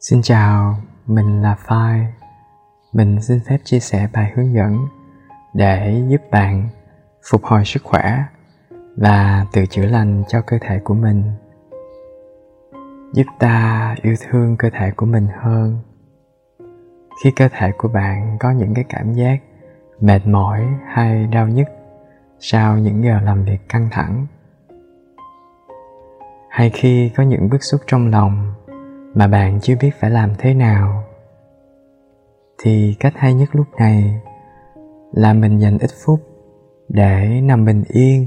Xin chào, mình là Phai. Mình xin phép chia sẻ bài hướng dẫn để giúp bạn phục hồi sức khỏe và tự chữa lành cho cơ thể của mình. Giúp ta yêu thương cơ thể của mình hơn. Khi cơ thể của bạn có những cái cảm giác mệt mỏi hay đau nhức sau những giờ làm việc căng thẳng hay khi có những bức xúc trong lòng mà bạn chưa biết phải làm thế nào. Thì cách hay nhất lúc này là mình dành ít phút để nằm bình yên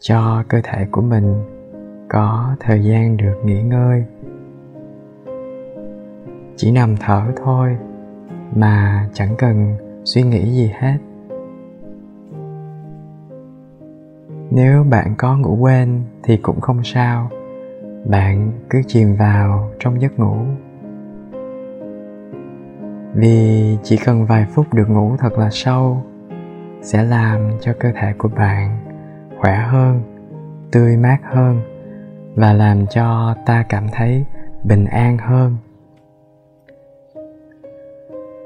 cho cơ thể của mình có thời gian được nghỉ ngơi. Chỉ nằm thở thôi mà chẳng cần suy nghĩ gì hết. Nếu bạn có ngủ quên thì cũng không sao bạn cứ chìm vào trong giấc ngủ. Vì chỉ cần vài phút được ngủ thật là sâu, sẽ làm cho cơ thể của bạn khỏe hơn, tươi mát hơn và làm cho ta cảm thấy bình an hơn.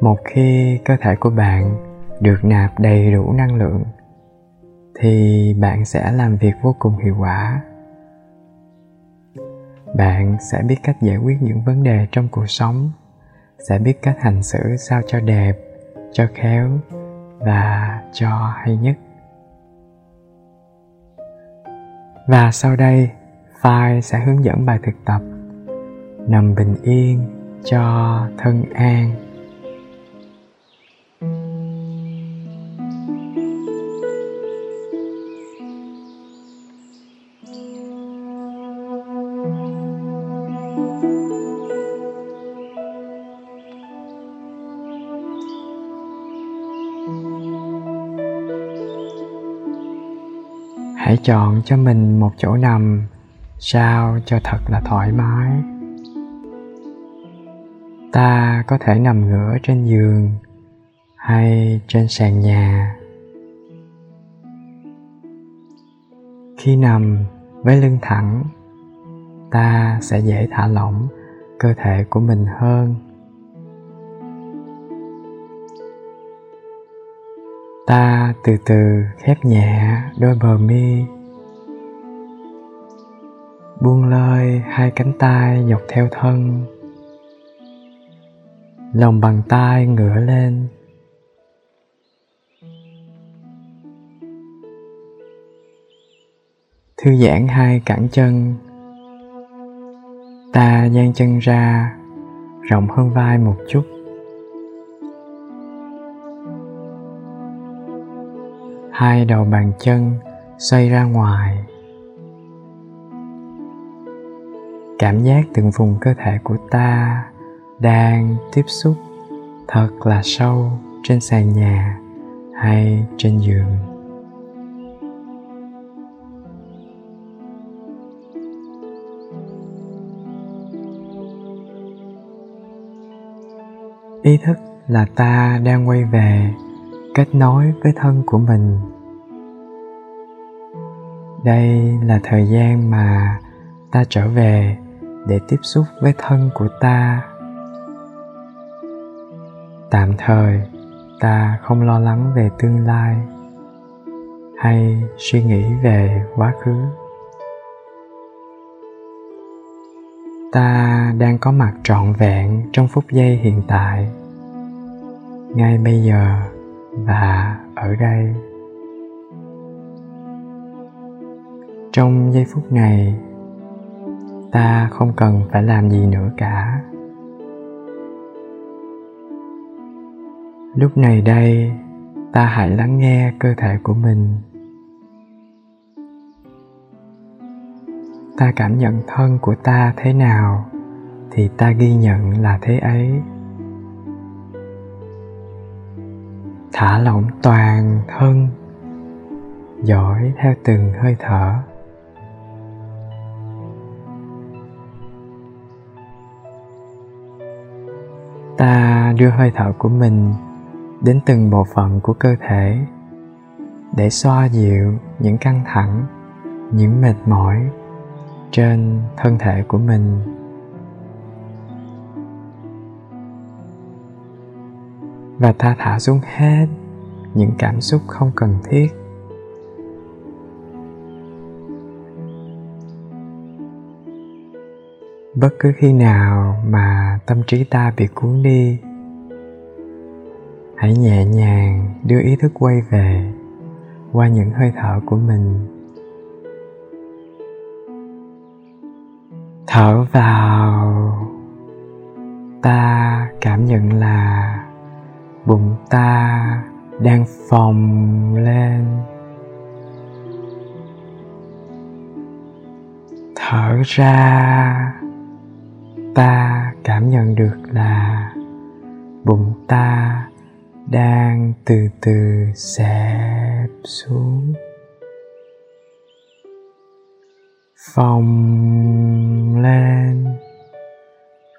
Một khi cơ thể của bạn được nạp đầy đủ năng lượng, thì bạn sẽ làm việc vô cùng hiệu quả bạn sẽ biết cách giải quyết những vấn đề trong cuộc sống, sẽ biết cách hành xử sao cho đẹp, cho khéo và cho hay nhất. Và sau đây file sẽ hướng dẫn bài thực tập, nằm bình yên cho thân an. Hãy chọn cho mình một chỗ nằm, sao cho thật là thoải mái. Ta có thể nằm ngửa trên giường hay trên sàn nhà. Khi nằm với lưng thẳng, ta sẽ dễ thả lỏng cơ thể của mình hơn. Ta từ từ khép nhẹ đôi bờ mi. Buông lơi hai cánh tay dọc theo thân. Lòng bàn tay ngửa lên. Thư giãn hai cẳng chân. Ta dang chân ra, rộng hơn vai một chút. Hai đầu bàn chân xoay ra ngoài. Cảm giác từng vùng cơ thể của ta đang tiếp xúc thật là sâu trên sàn nhà hay trên giường. Ý thức là ta đang quay về kết nối với thân của mình. Đây là thời gian mà ta trở về để tiếp xúc với thân của ta. Tạm thời, ta không lo lắng về tương lai hay suy nghĩ về quá khứ. Ta đang có mặt trọn vẹn trong phút giây hiện tại. Ngay bây giờ và ở đây, trong giây phút này, ta không cần phải làm gì nữa cả. Lúc này đây, ta hãy lắng nghe cơ thể của mình. Ta cảm nhận thân của ta thế nào thì ta ghi nhận là thế ấy. Thả lỏng toàn thân, dõi theo từng hơi thở. Ta đưa hơi thở của mình đến từng bộ phận của cơ thể để xoa dịu những căng thẳng, những mệt mỏi trên thân thể của mình. Và ta thả xuống hết những cảm xúc không cần thiết. Bất cứ khi nào mà tâm trí ta bị cuốn đi, hãy nhẹ nhàng đưa ý thức quay về qua những hơi thở của mình. Thở vào, ta cảm nhận là bụng ta đang phồng lên. Thở ra, ta cảm nhận được là bụng ta đang từ từ xẹp xuống. Phồng lên,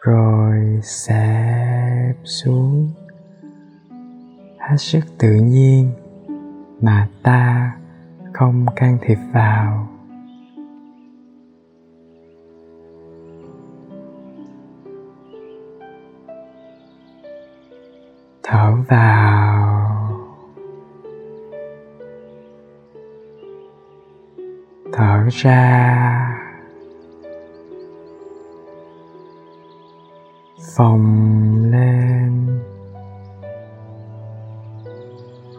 rồi xẹp xuống hết sức tự nhiên mà ta không can thiệp vào. Thở vào. Thở ra. Phồng lên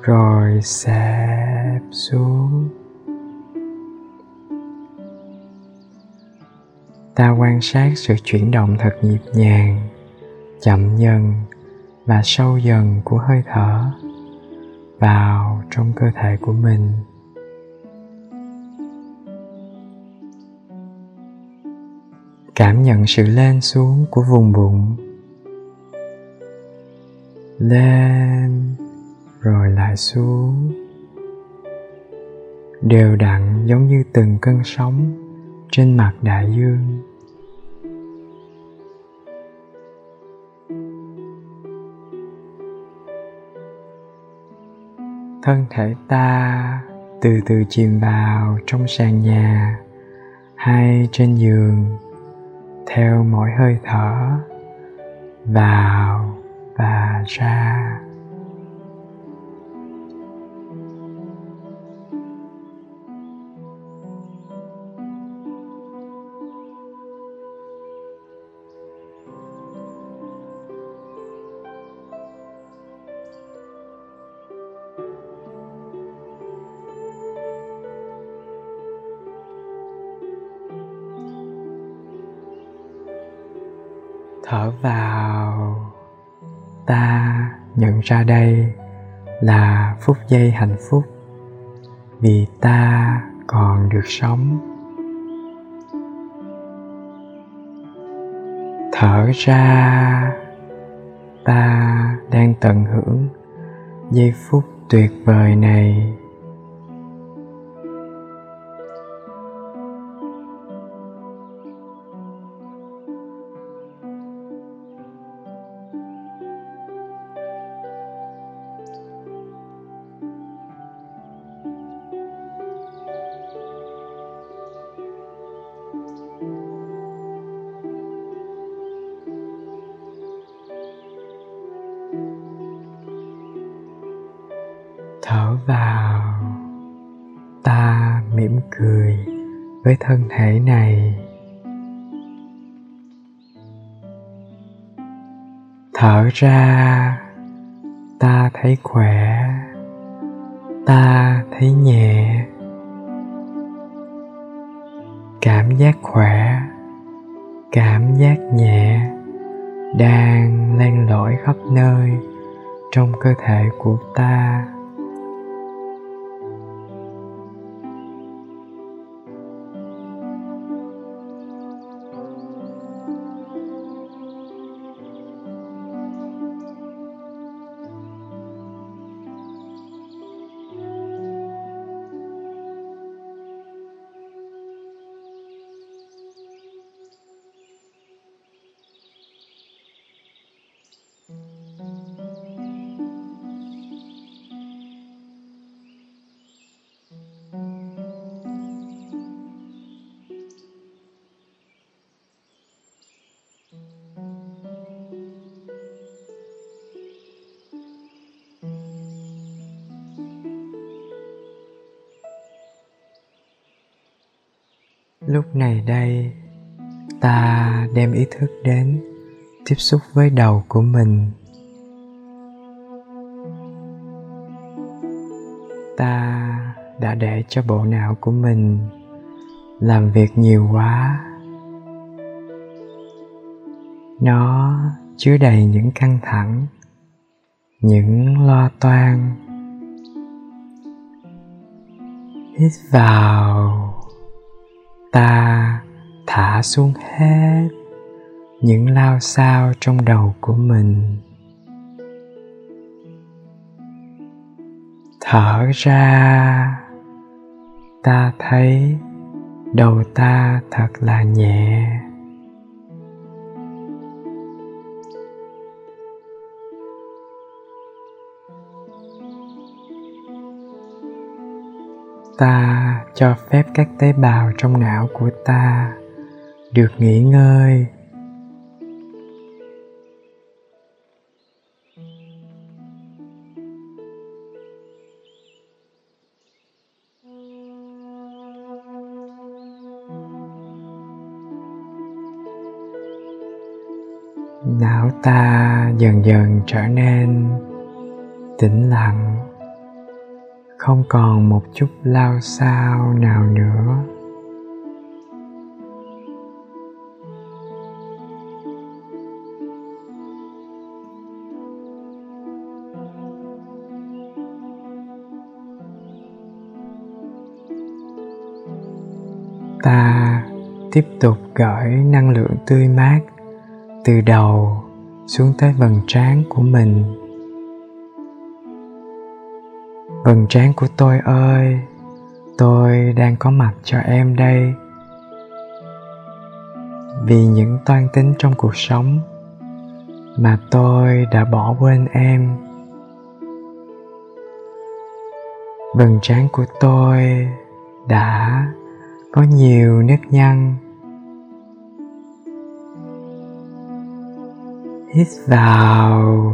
rồi xẹp xuống. Ta quan sát sự chuyển động thật nhịp nhàng, chậm dần và sâu dần của hơi thở vào trong cơ thể của mình. Cảm nhận sự lên xuống của vùng bụng. Lên rồi lại xuống. Đều đặn giống như từng cơn sóng trên mặt đại dương. Thân thể ta từ từ chìm vào trong sàn nhà hay trên giường, theo mỗi hơi thở vào và ra. Ra đây là phút giây hạnh phúc vì ta còn được sống. Thở ra, ta đang tận hưởng giây phút tuyệt vời này. Với thân thể này. Thở ra, ta thấy khỏe, ta thấy nhẹ. Cảm giác khỏe, cảm giác nhẹ đang len lỏi khắp nơi trong cơ thể của ta. Đây, ta đem ý thức đến tiếp xúc với đầu của mình. Ta đã để cho bộ não của mình làm việc nhiều quá. Nó chứa đầy những căng thẳng, những lo toan. Hít vào ta thả xuống hết những lao sao trong đầu của mình. Thở ra, ta thấy đầu ta thật là nhẹ. Ta cho phép các tế bào trong não của ta được nghỉ ngơi. Não ta dần dần trở nên tĩnh lặng không còn một chút lao sao nào nữa. Ta tiếp tục gửi năng lượng tươi mát từ đầu xuống tới vầng trán của mình vầng trán của tôi ơi, tôi đang có mặt cho em đây. Vì những toan tính trong cuộc sống mà tôi đã bỏ quên em. Vầng trán của tôi đã có nhiều nếp nhăn. Hít vào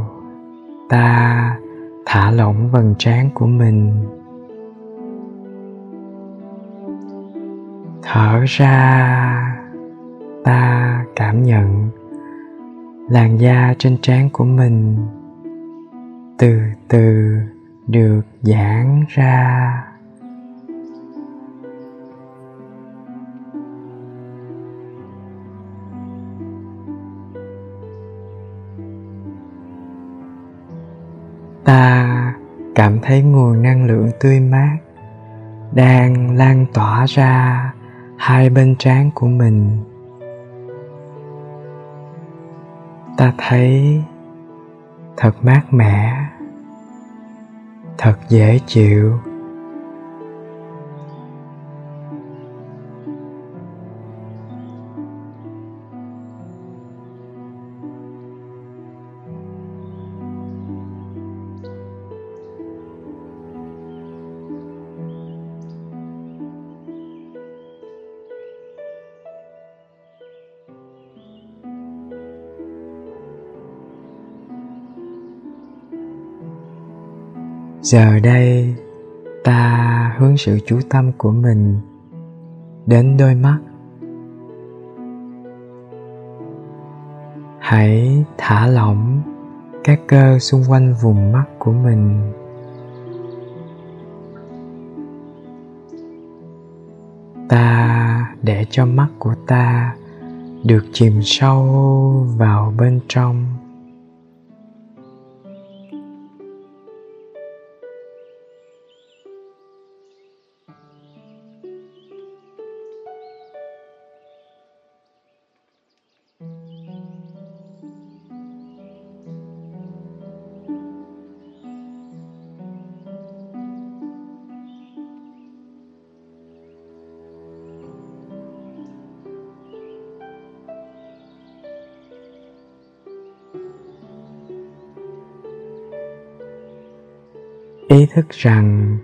ta thả lỏng vầng trán của mình. Thở ra, ta cảm nhận làn da trên trán của mình từ từ được giãn ra. Ta cảm thấy nguồn năng lượng tươi mát đang lan tỏa ra hai bên trán của mình. Ta thấy thật mát mẻ, thật dễ chịu. Giờ đây, ta hướng sự chú tâm của mình đến đôi mắt. Hãy thả lỏng các cơ xung quanh vùng mắt của mình. Ta để cho mắt của ta được chìm sâu vào bên trong. Thức rằng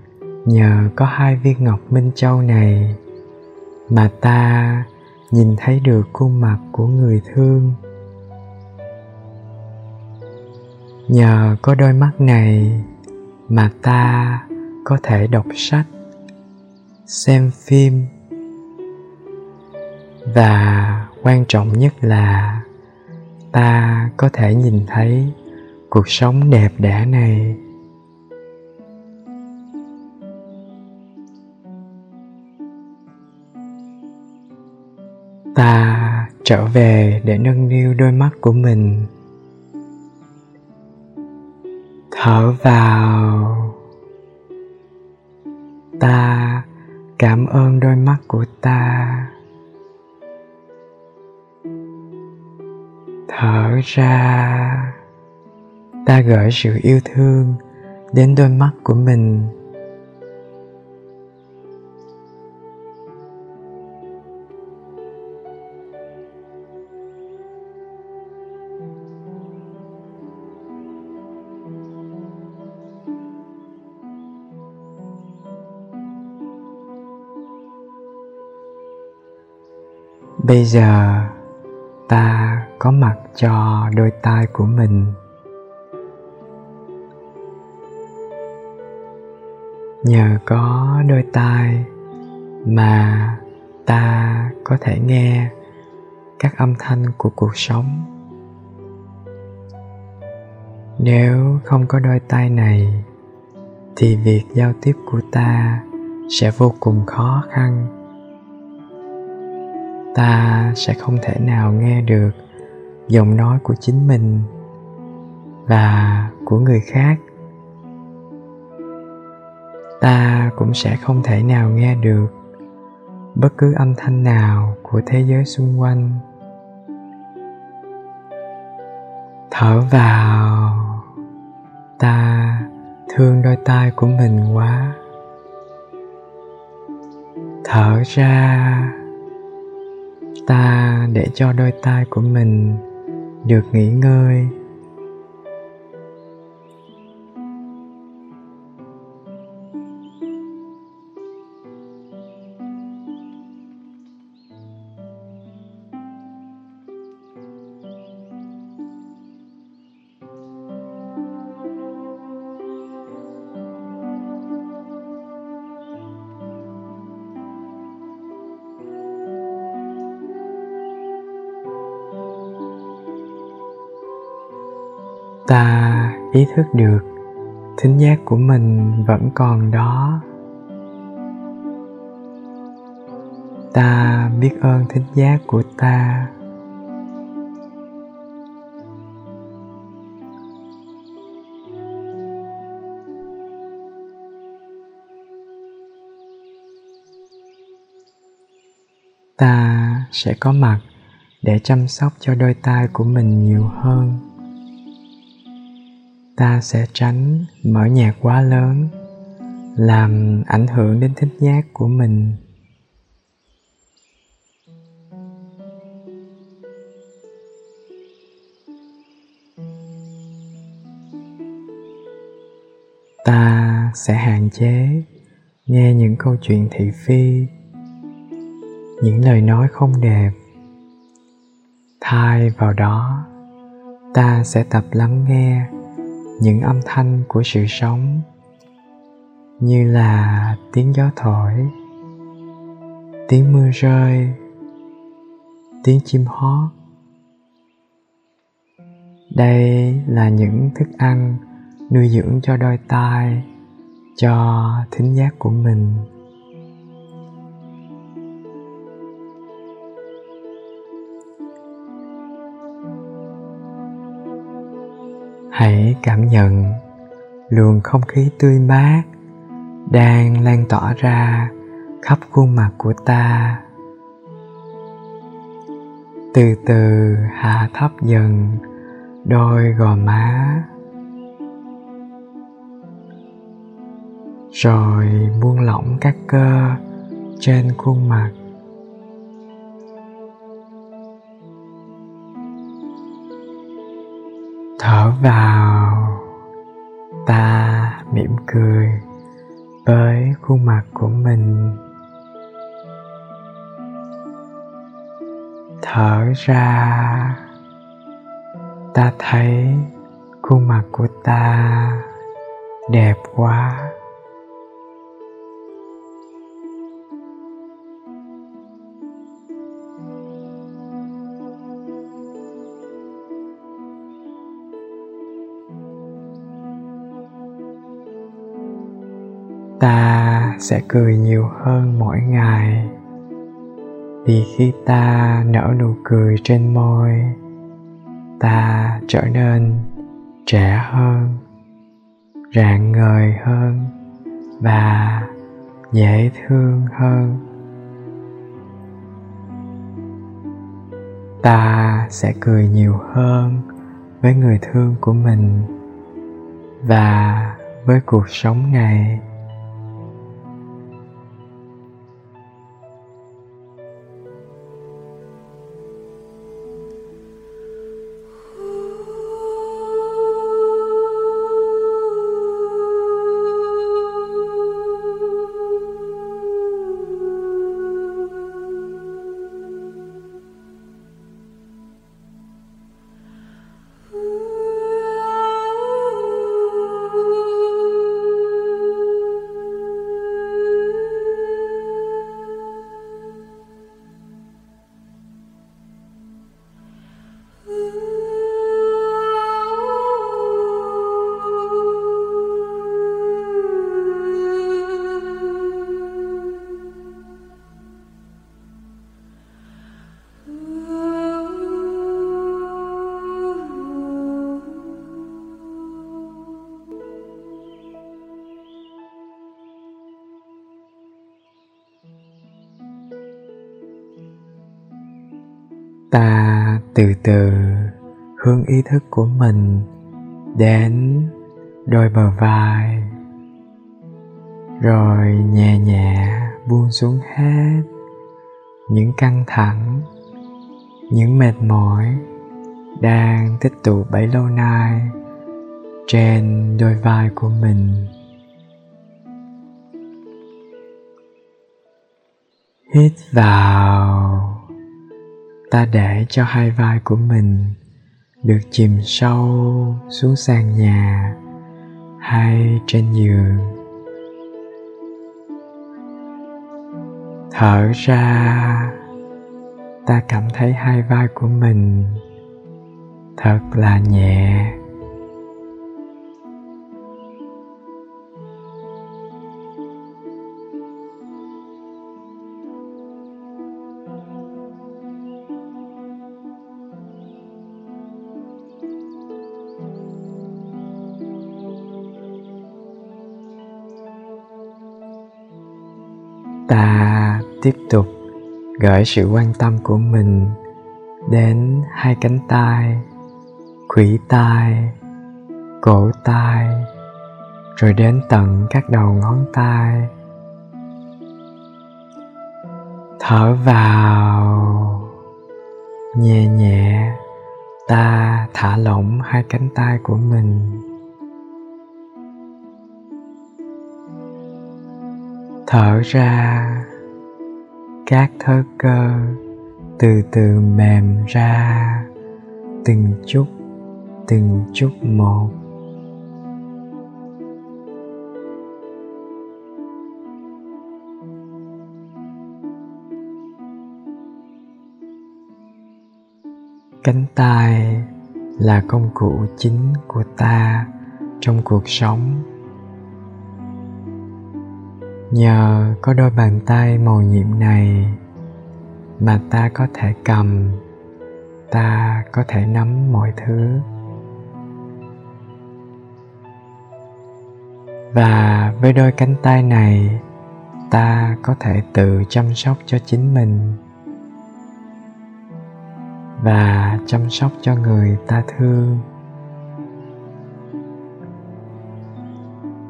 nhờ có hai viên ngọc minh châu này mà ta nhìn thấy được khuôn mặt của người thương. Nhờ có đôi mắt này mà ta có thể đọc sách, xem phim. Và quan trọng nhất là ta có thể nhìn thấy cuộc sống đẹp đẽ này. Ta trở về để nâng niu đôi mắt của mình. Thở vào. Ta cảm ơn đôi mắt của ta. Thở ra. Ta gửi sự yêu thương đến đôi mắt của mình. Bây giờ ta có mặt cho đôi tai của mình. Nhờ có đôi tai mà ta có thể nghe các âm thanh của cuộc sống. Nếu không có đôi tai này, thì việc giao tiếp của ta sẽ vô cùng khó khăn ta sẽ không thể nào nghe được giọng nói của chính mình và của người khác. Ta cũng sẽ không thể nào nghe được bất cứ âm thanh nào của thế giới xung quanh. Thở vào, ta thương đôi tai của mình quá. Thở ra ta để cho đôi tai của mình được nghỉ ngơi. Ý thức được thính giác của mình vẫn còn đó. Ta biết ơn thính giác của ta. Ta sẽ có mặt để chăm sóc cho đôi tai của mình nhiều hơn ta sẽ tránh mở nhạc quá lớn, làm ảnh hưởng đến thích giác của mình. Ta sẽ hạn chế nghe những câu chuyện thị phi, những lời nói không đẹp. Thay vào đó, ta sẽ tập lắng nghe những âm thanh của sự sống, như là tiếng gió thổi, tiếng mưa rơi, tiếng chim hót. Đây là những thức ăn nuôi dưỡng cho đôi tai, cho thính giác của mình. Hãy cảm nhận luồng không khí tươi mát đang lan tỏa ra khắp khuôn mặt của ta. Từ từ hạ thấp dần đôi gò má. Rồi buông lỏng các cơ trên khuôn mặt. Thở vào. Ta mỉm cười với khuôn mặt của mình. Thở ra. Ta thấy khuôn mặt của ta đẹp quá. Sẽ cười nhiều hơn mỗi ngày. Vì khi ta nở nụ cười trên môi, ta trở nên trẻ hơn, rạng ngời hơn và dễ thương hơn. Ta sẽ cười nhiều hơn với người thương của mình và với cuộc sống này. Từ từ hướng ý thức của mình đến đôi bờ vai. Rồi nhẹ nhẹ buông xuống hết những căng thẳng, những mệt mỏi đang tích tụ bấy lâu nay trên đôi vai của mình. Hít vào ta để cho hai vai của mình được chìm sâu xuống sàn nhà hay trên giường. Thở ra, ta cảm thấy hai vai của mình thật là nhẹ. Tiếp tục gửi sự quan tâm của mình đến hai cánh tay khuỷu tay, cổ tay, rồi đến tận các đầu ngón tay. Thở vào, nhẹ nhẹ, ta thả lỏng hai cánh tay của mình. Thở ra các thớ cơ từ từ mềm ra. Từng chút từng chút một. Cánh tay là công cụ chính của ta trong cuộc sống nhờ có đôi bàn tay màu nhiệm này, mà ta có thể cầm, ta có thể nắm mọi thứ. Và với đôi cánh tay này, ta có thể tự chăm sóc cho chính mình. Và chăm sóc cho người ta thương.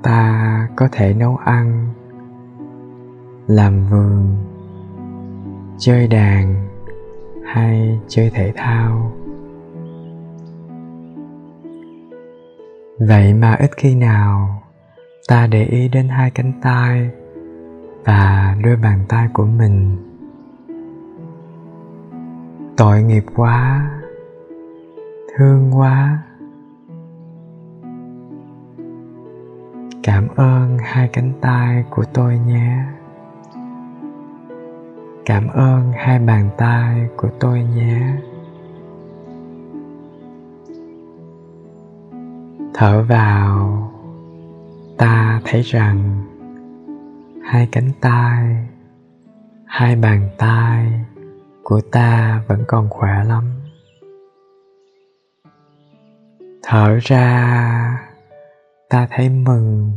Ta có thể nấu ăn làm vườn, chơi đàn hay chơi thể thao. Vậy mà ít khi nào ta để ý đến hai cánh tay và đôi bàn tay của mình. Tội nghiệp quá, thương quá. Cảm ơn hai cánh tay của tôi nhé cảm ơn hai bàn tay của tôi nhé. Thở vào, ta thấy rằng hai cánh tay, hai bàn tay của ta vẫn còn khỏe lắm. Thở ra, ta thấy mừng,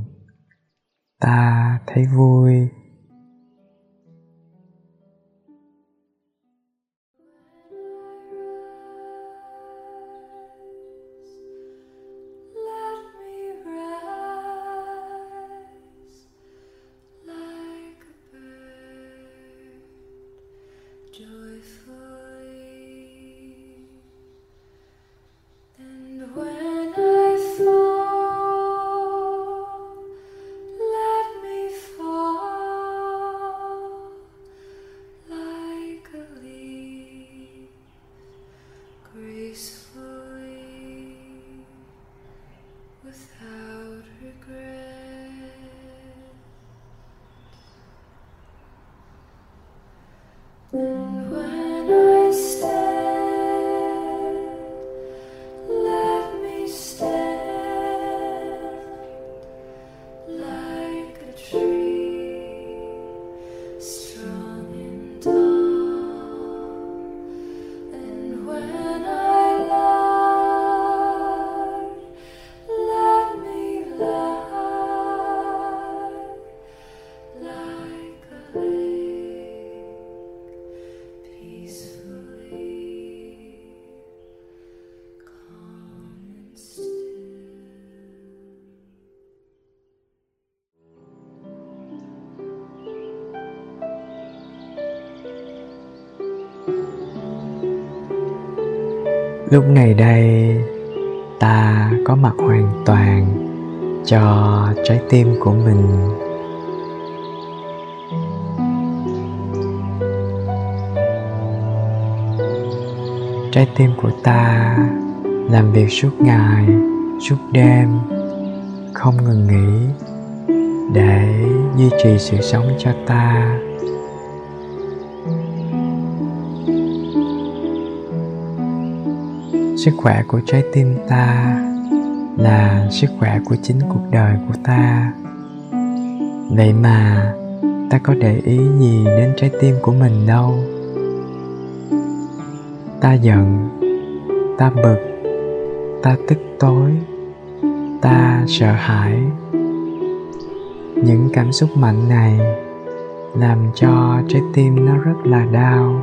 ta thấy vui. Lúc này đây, ta có mặt hoàn toàn cho trái tim của mình. Trái tim của ta làm việc suốt ngày, suốt đêm, không ngừng nghỉ để duy trì sự sống cho ta. Sức khỏe của trái tim ta là sức khỏe của chính cuộc đời của ta. Vậy mà ta có để ý gì đến trái tim của mình đâu? Ta giận, ta bực, ta tức tối, ta sợ hãi. Những cảm xúc mạnh này làm cho trái tim nó rất là đau.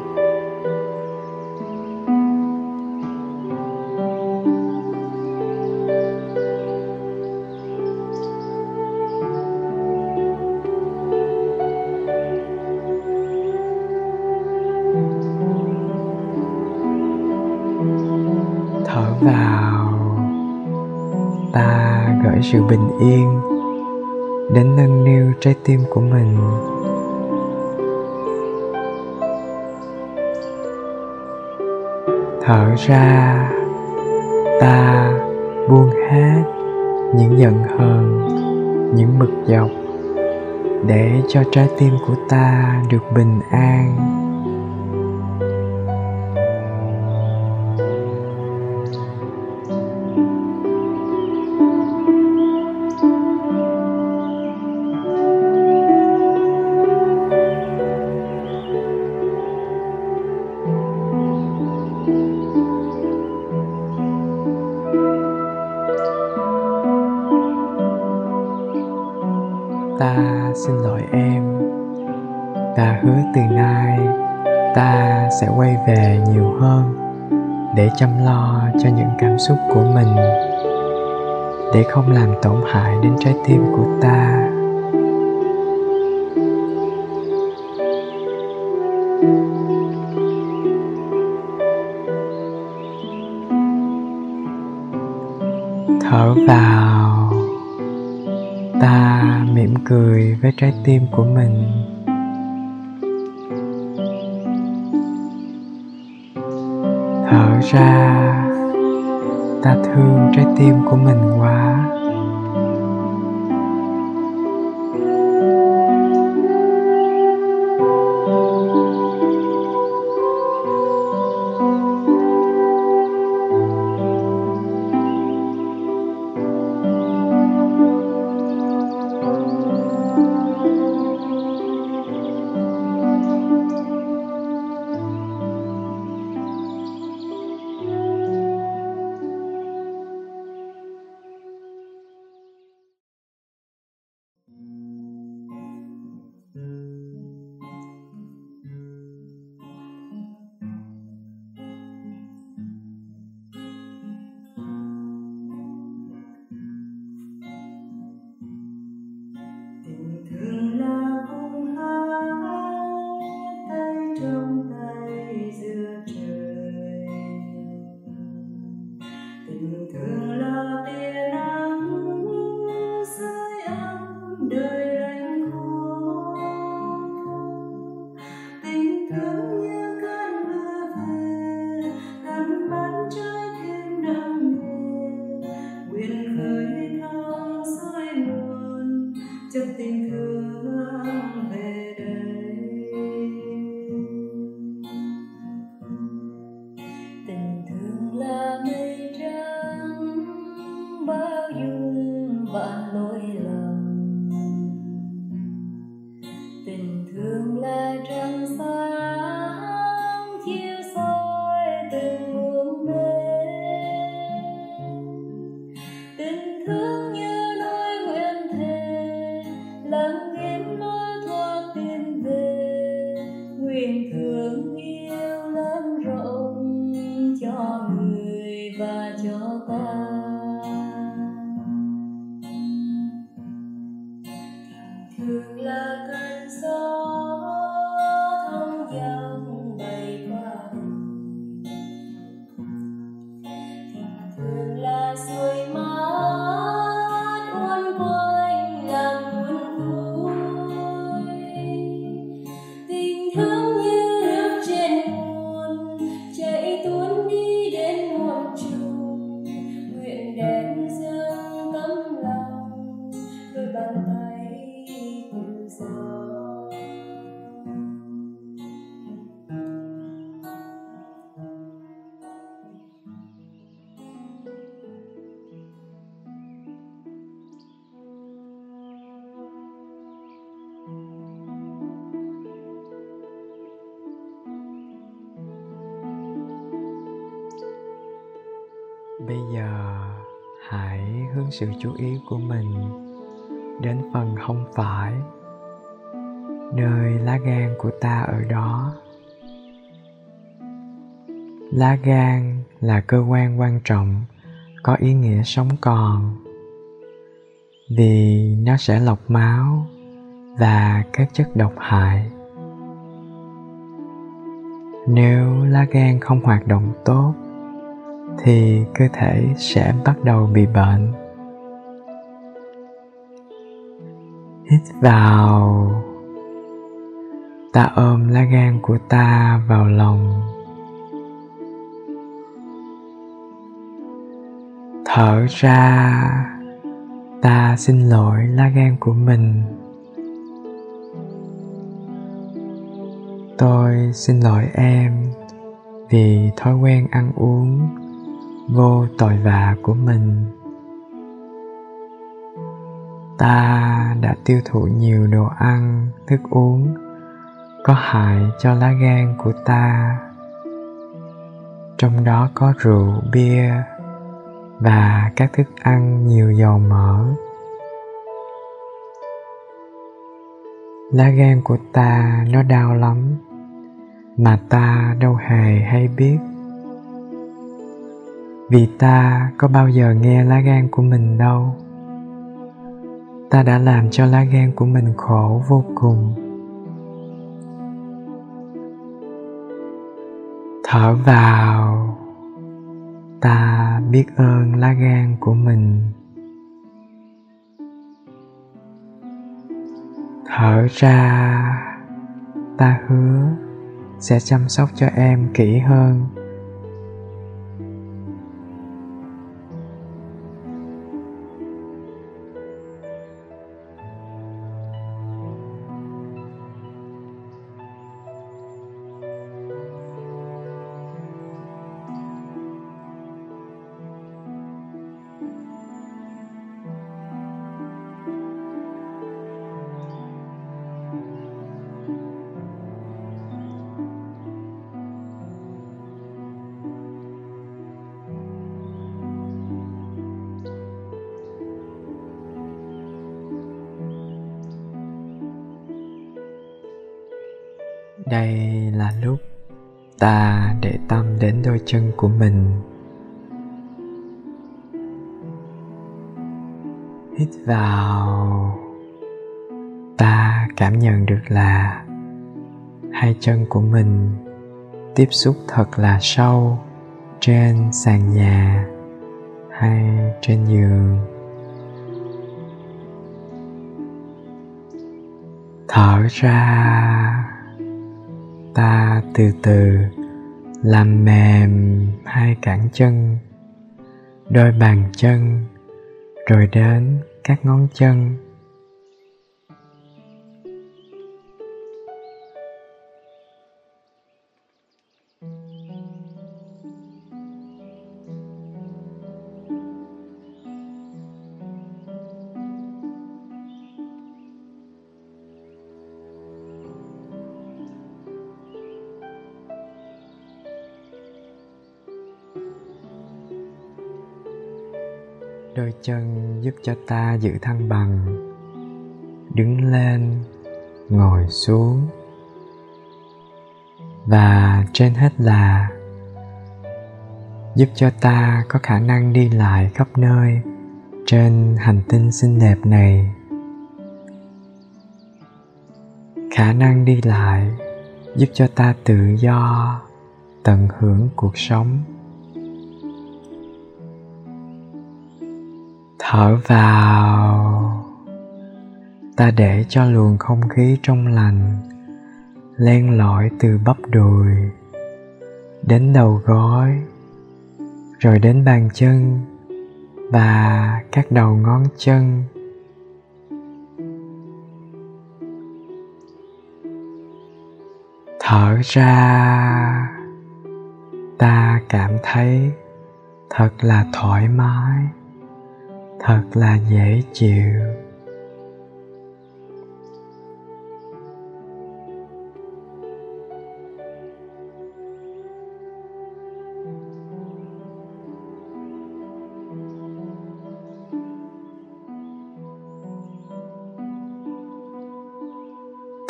Sự bình yên đến nâng niu trái tim của mình. Thở ra, ta buông hết những giận hờn, những mực dọc để cho trái tim của ta được bình an. Để không làm tổn hại đến trái tim của ta. Thở vào. Ta mỉm cười với trái tim của mình. Thở ra ta thương trái tim của mình quá. Sự chú ý của mình đến phần không phải, nơi lá gan của ta ở đó. Lá gan là cơ quan quan trọng có ý nghĩa sống còn, vì nó sẽ lọc máu và các chất độc hại. Nếu lá gan không hoạt động tốt, thì cơ thể sẽ bắt đầu bị bệnh. Hít vào. Ta ôm lá gan của ta vào lòng. Thở ra. Ta xin lỗi lá gan của mình. Tôi xin lỗi em vì thói quen ăn uống vô tội vạ của mình ta đã tiêu thụ nhiều đồ ăn, thức uống, có hại cho lá gan của ta. Trong đó có rượu, bia và các thức ăn nhiều dầu mỡ. Lá gan của ta nó đau lắm, mà ta đâu hề hay biết. Vì ta có bao giờ nghe lá gan của mình đâu ta đã làm cho lá gan của mình khổ vô cùng. Thở vào, ta biết ơn lá gan của mình. Thở ra, ta hứa sẽ chăm sóc cho em kỹ hơn. Chân của mình. Hít vào. Ta cảm nhận được là hai chân của mình tiếp xúc thật là sâu trên sàn nhà hay trên giường. Thở ra. Ta từ từ làm mềm hai cẳng chân đôi bàn chân rồi đến các ngón chân. Giúp cho ta giữ thăng bằng. Đứng lên, ngồi xuống. Và trên hết là giúp cho ta có khả năng đi lại khắp nơi trên hành tinh xinh đẹp này. Khả năng đi lại giúp cho ta tự do, tận hưởng cuộc sống. Thở vào. Ta để cho luồng không khí trong lành len lỏi từ bắp đùi đến đầu gối, rồi đến bàn chân và các đầu ngón chân. Thở ra, ta cảm thấy thật là thoải mái thật là dễ chịu.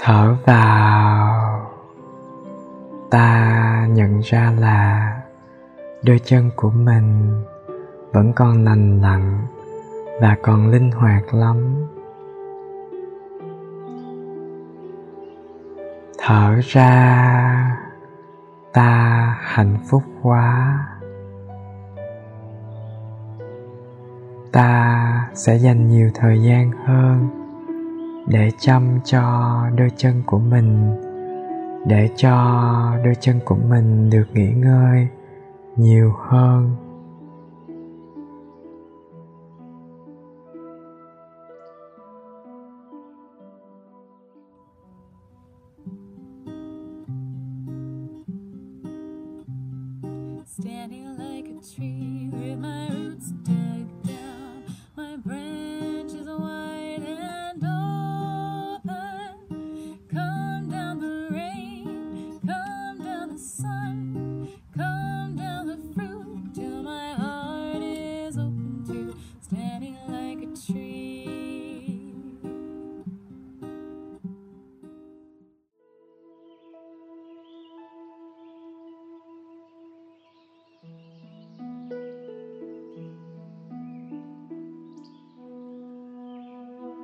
Thở vào. Ta nhận ra là đôi chân của mình vẫn còn lành lặn và còn linh hoạt lắm. Thở ra, ta hạnh phúc quá. Ta sẽ dành nhiều thời gian hơn để chăm cho đôi chân của mình, để cho đôi chân của mình được nghỉ ngơi nhiều hơn.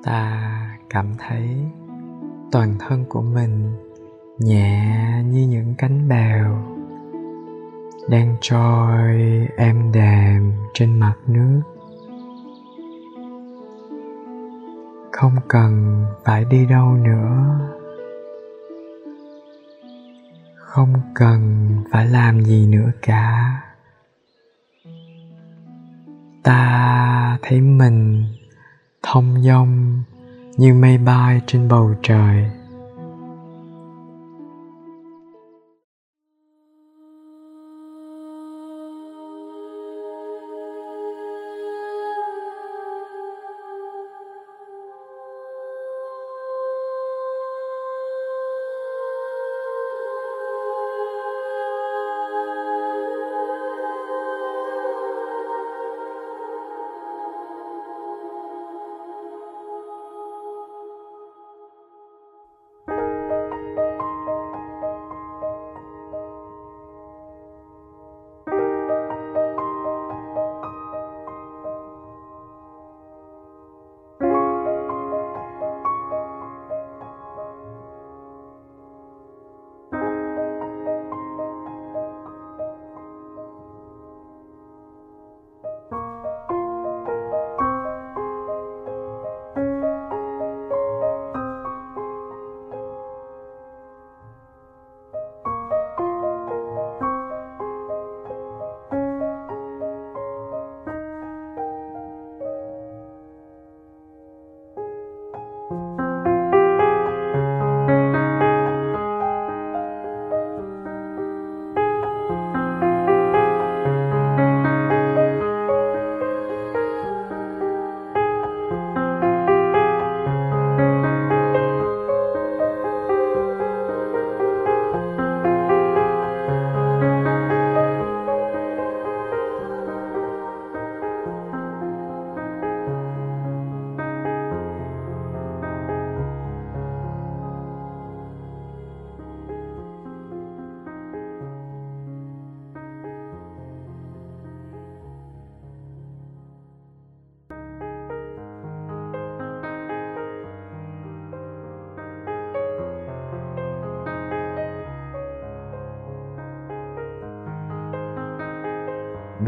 Ta cảm thấy toàn thân của mình nhẹ như những cánh bèo đang trôi êm đềm trên mặt nước. Không cần phải đi đâu nữa. Không cần phải làm gì nữa cả. Ta thấy mình thông dong như mây bay trên bầu trời.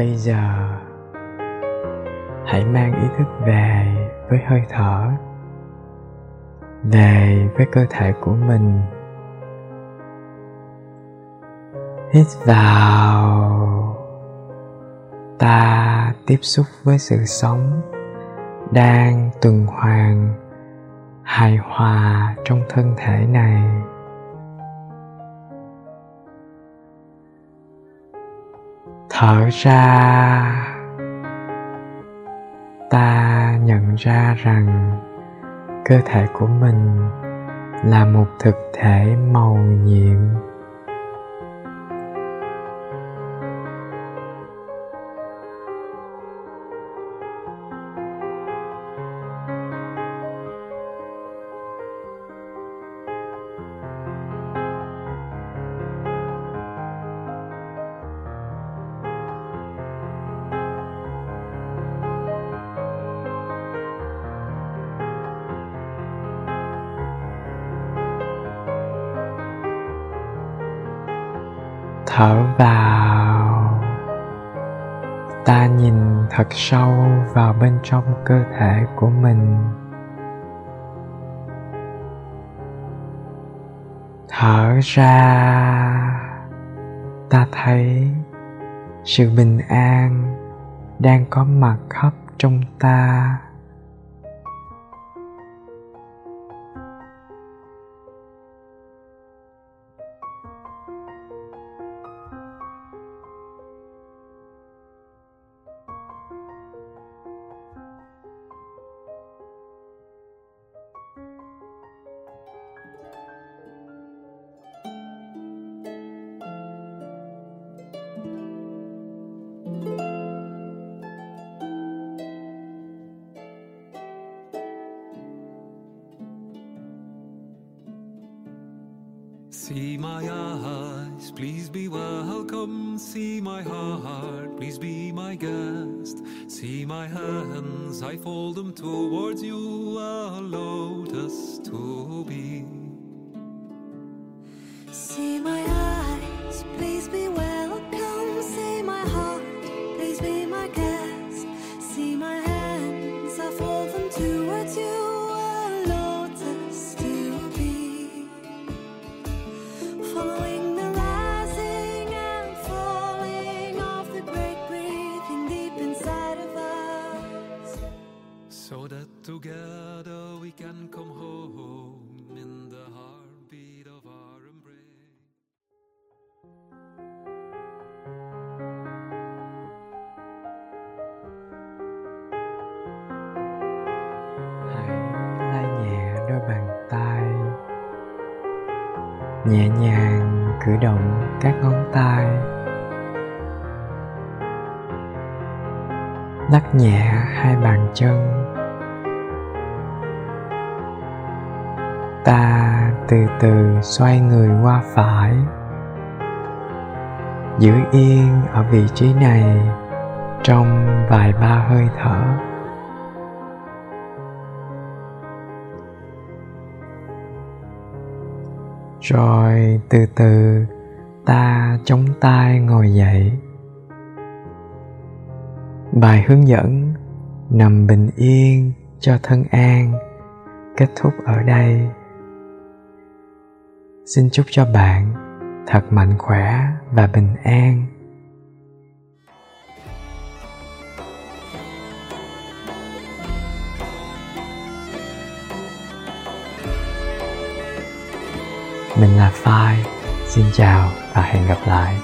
Bây giờ, hãy mang ý thức về với hơi thở, về với cơ thể của mình. Hít vào, ta tiếp xúc với sự sống đang tuần hoàn hài hòa trong thân thể này. Thở ra. Ta nhận ra rằng cơ thể của mình là một thực thể màu nhiệm. Vào. Ta nhìn thật sâu vào bên trong cơ thể của mình. Thở ra, ta thấy sự bình an đang có mặt khắp trong ta. See my eyes, please be welcome. See my heart, please be my guest. See my hands, I fold them towards you, a lotus to be. Nhẹ nhàng cử động các ngón tay, lắc nhẹ hai bàn chân. Ta từ từ xoay người qua phải, giữ yên ở vị trí này trong vài ba hơi thở. Rồi từ từ ta chống tay ngồi dậy. Bài hướng dẫn nằm bình yên cho thân an kết thúc ở đây. Xin chúc cho bạn thật mạnh khỏe và bình an. Mình là phai. Xin chào và hẹn gặp lại.